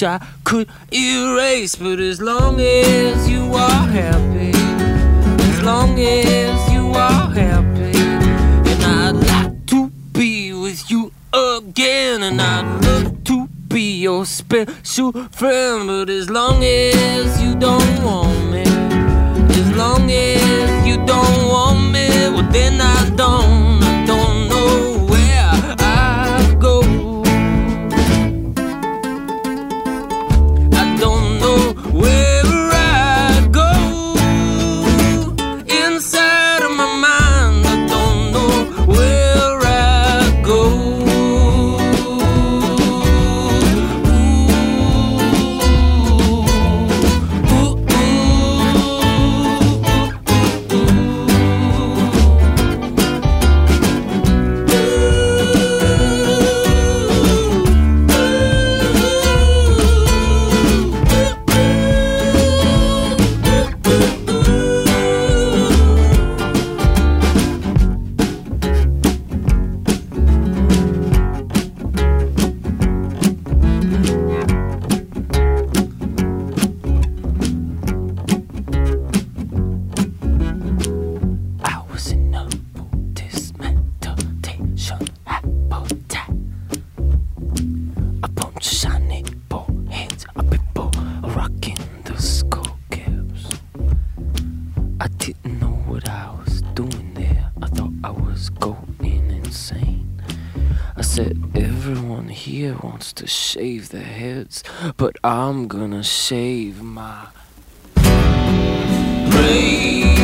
wish I could erase. But as long as you are happy, as long as you are happy, and I'd like to be with you again, and I'd love to be your special friend. But as long as save the heads, but I'm gonna save my brain.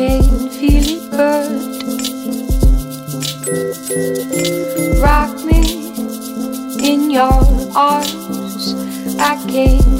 cane feeling good. Rock me in your arms. I can't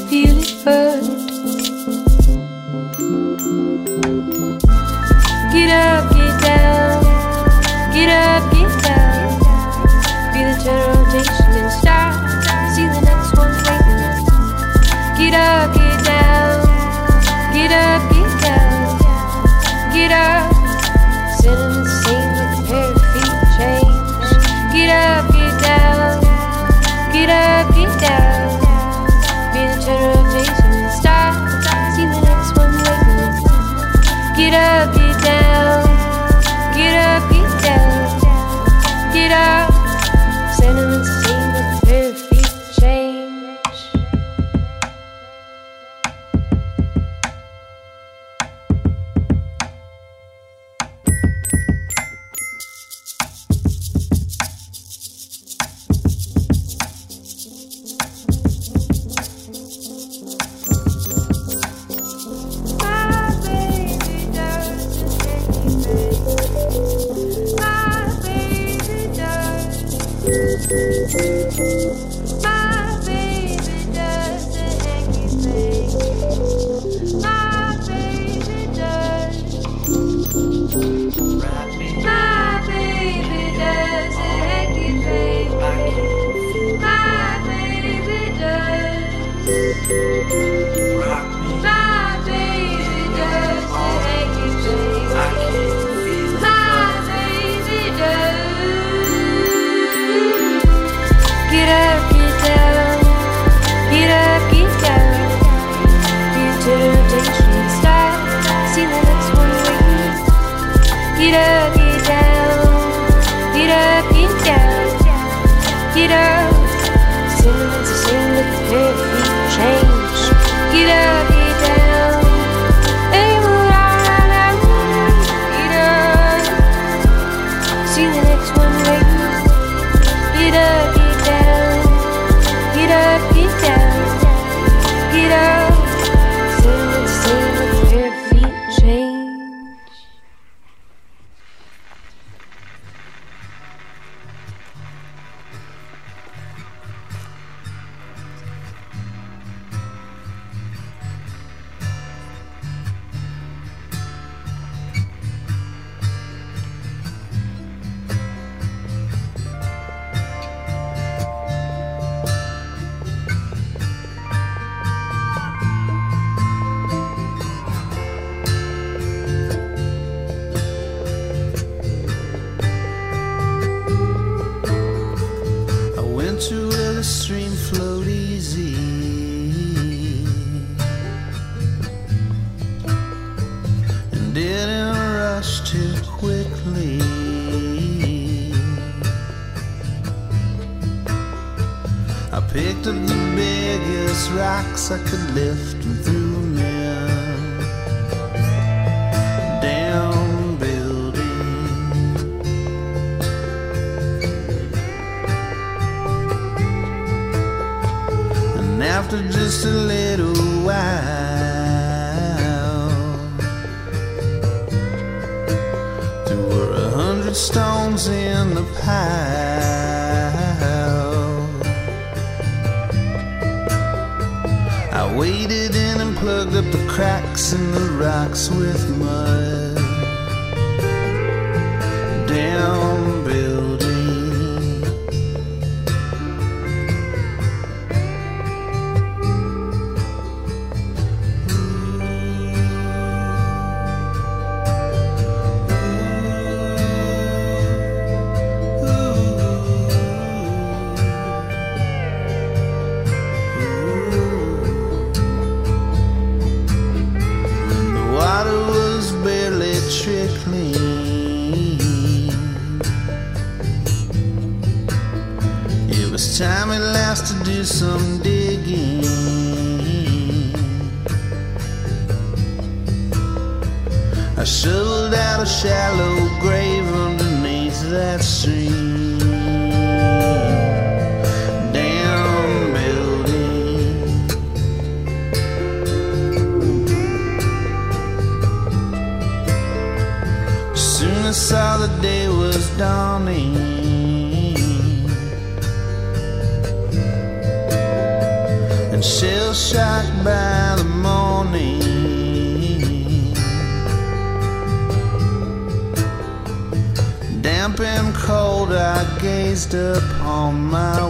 after just a little while, there were a hundred stones in the pile. I waded in and plugged up the cracks in the rocks with mud. Do some digging. I shoveled out a shallow grave underneath that stream. Shell shocked by the morning. Damp and cold, I gazed upon my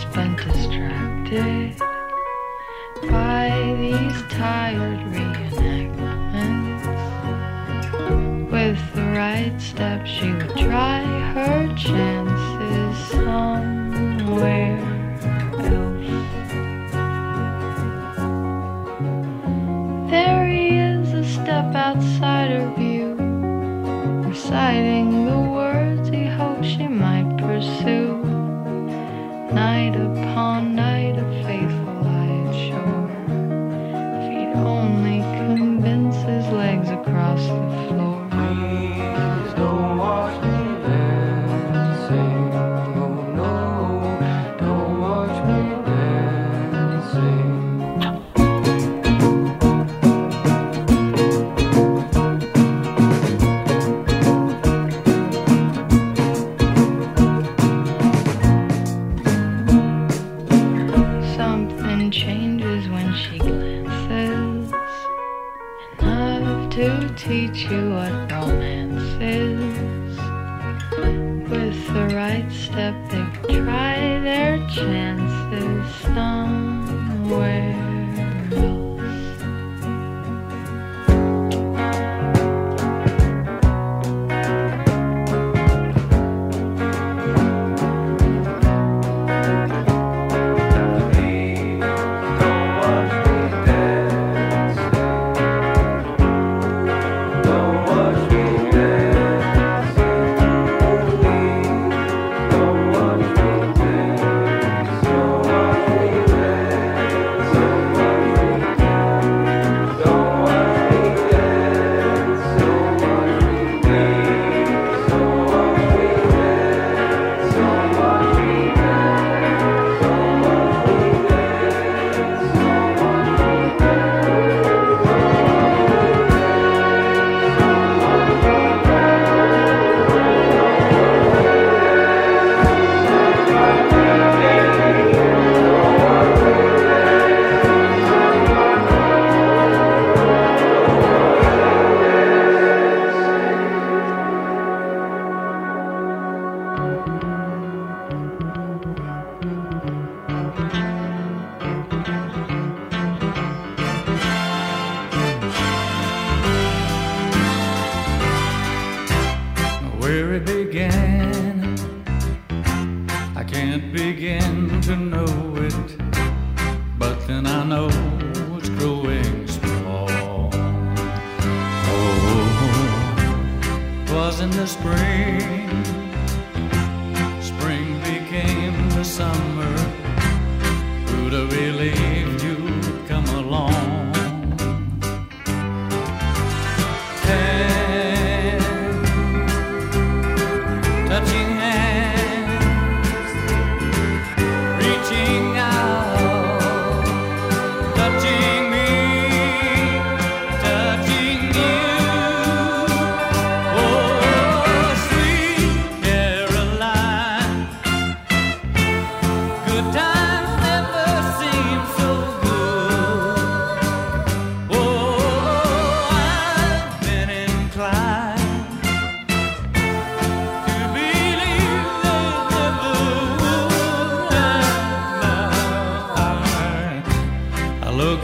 Spent distracted.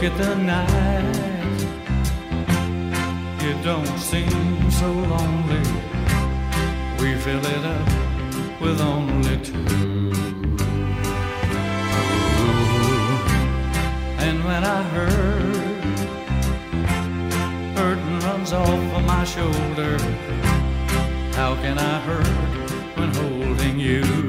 look at the night, it don't seem so lonely. We fill it up with only two. And when I hurt, burden runs off of my shoulder. How can I hurt when holding you?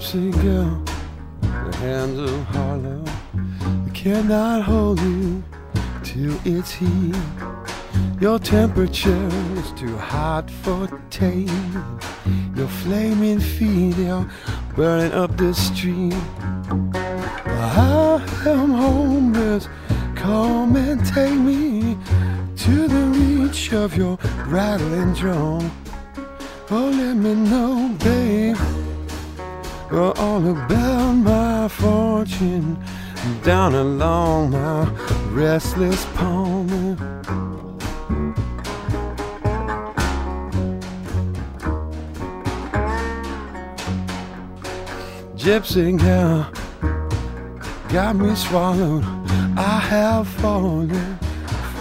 Gypsy girl, the hands of Harlem cannot hold you till it's heat. Your temperature is too hot for taste. Your flaming feet are burning up the street. I am homeless. Come and take me to the reach of your rattling drum. Oh, let me know, babe. Well, all about my fortune down along my restless palm. Gypsy girl got me swallowed. I have fallen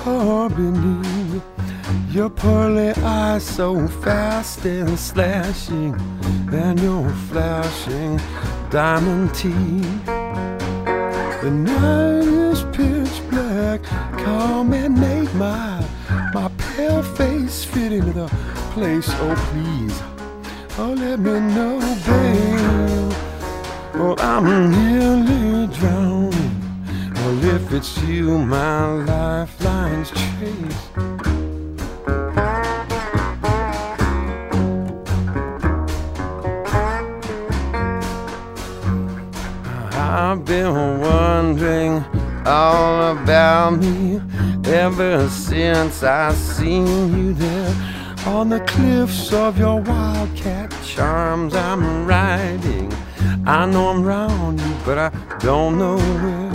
far beneath your pearly eyes, so fast and slashing, and your flashing diamond teeth. The night is pitch black. Come and make my my pale face fit into the place. Oh please, oh let me know, babe. Oh, I'm nearly drowning. Well, if it's you, my lifeline's chase. I've been wondering all about me ever since I seen you there on the cliffs of your wildcat charms. I'm riding. I know I'm round you, but I don't know where.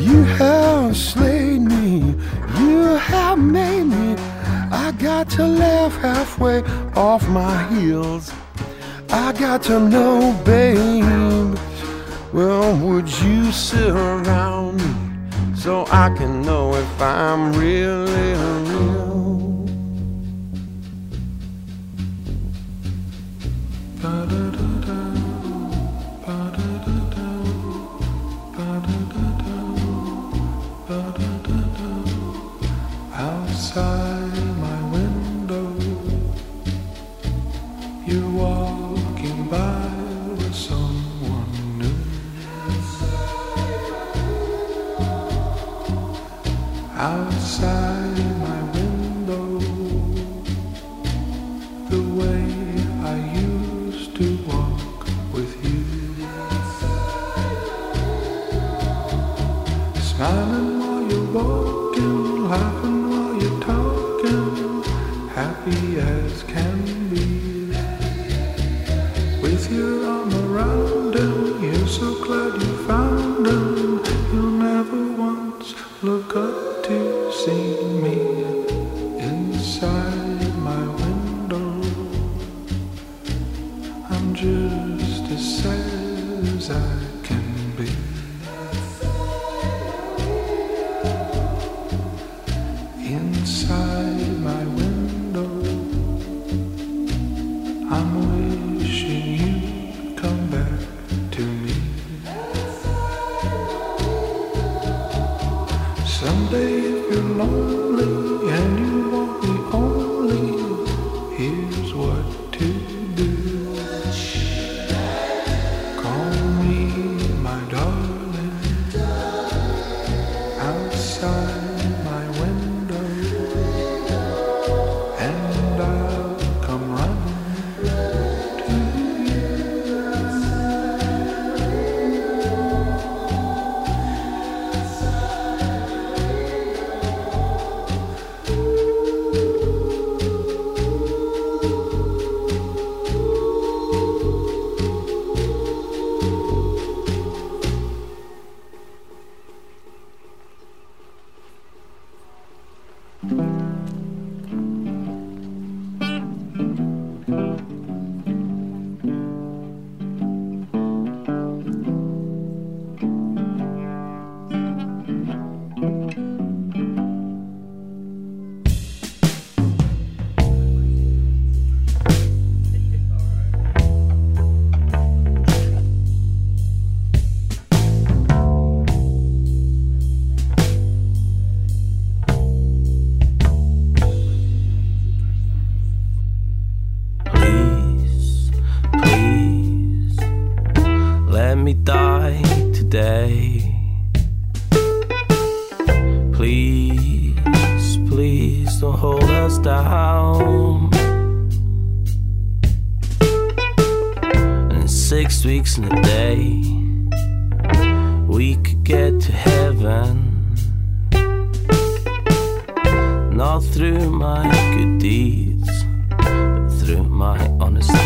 You have slayed me, you have made me. I got to laugh halfway off my heels. I got to know, babe. Well, would you sit around me so I can know if I'm really real? Get to heaven. Not through my good deeds, but through my honesty.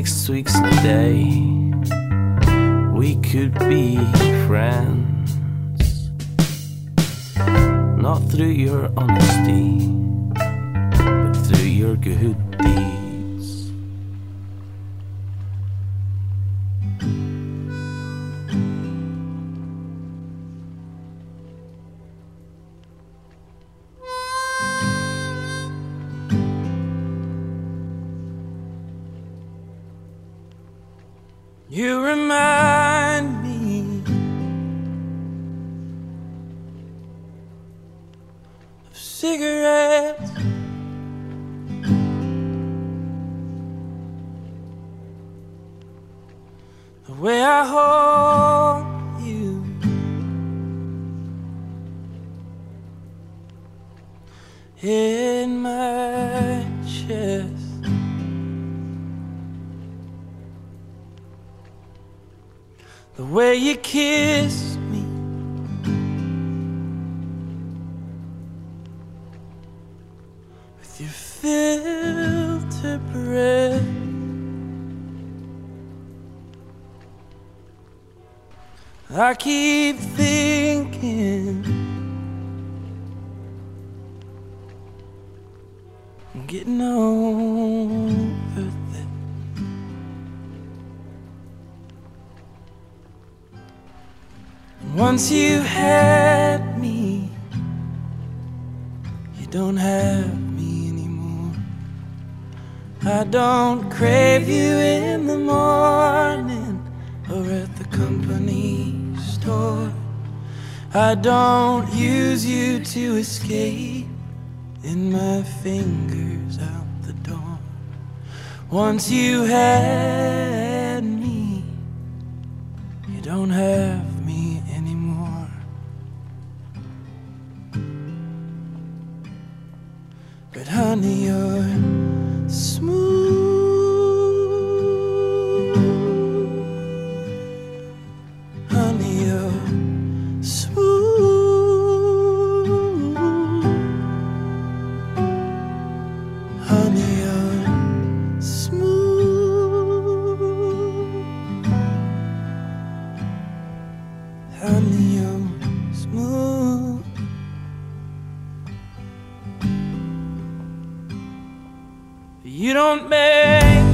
Six weeks a day, we could be Way you kiss Once you had me, you don't have me anymore. I don't crave you in the morning or at the company store. I don't use you to escape in my fingers out the door. Once you had me, you don't have You don't make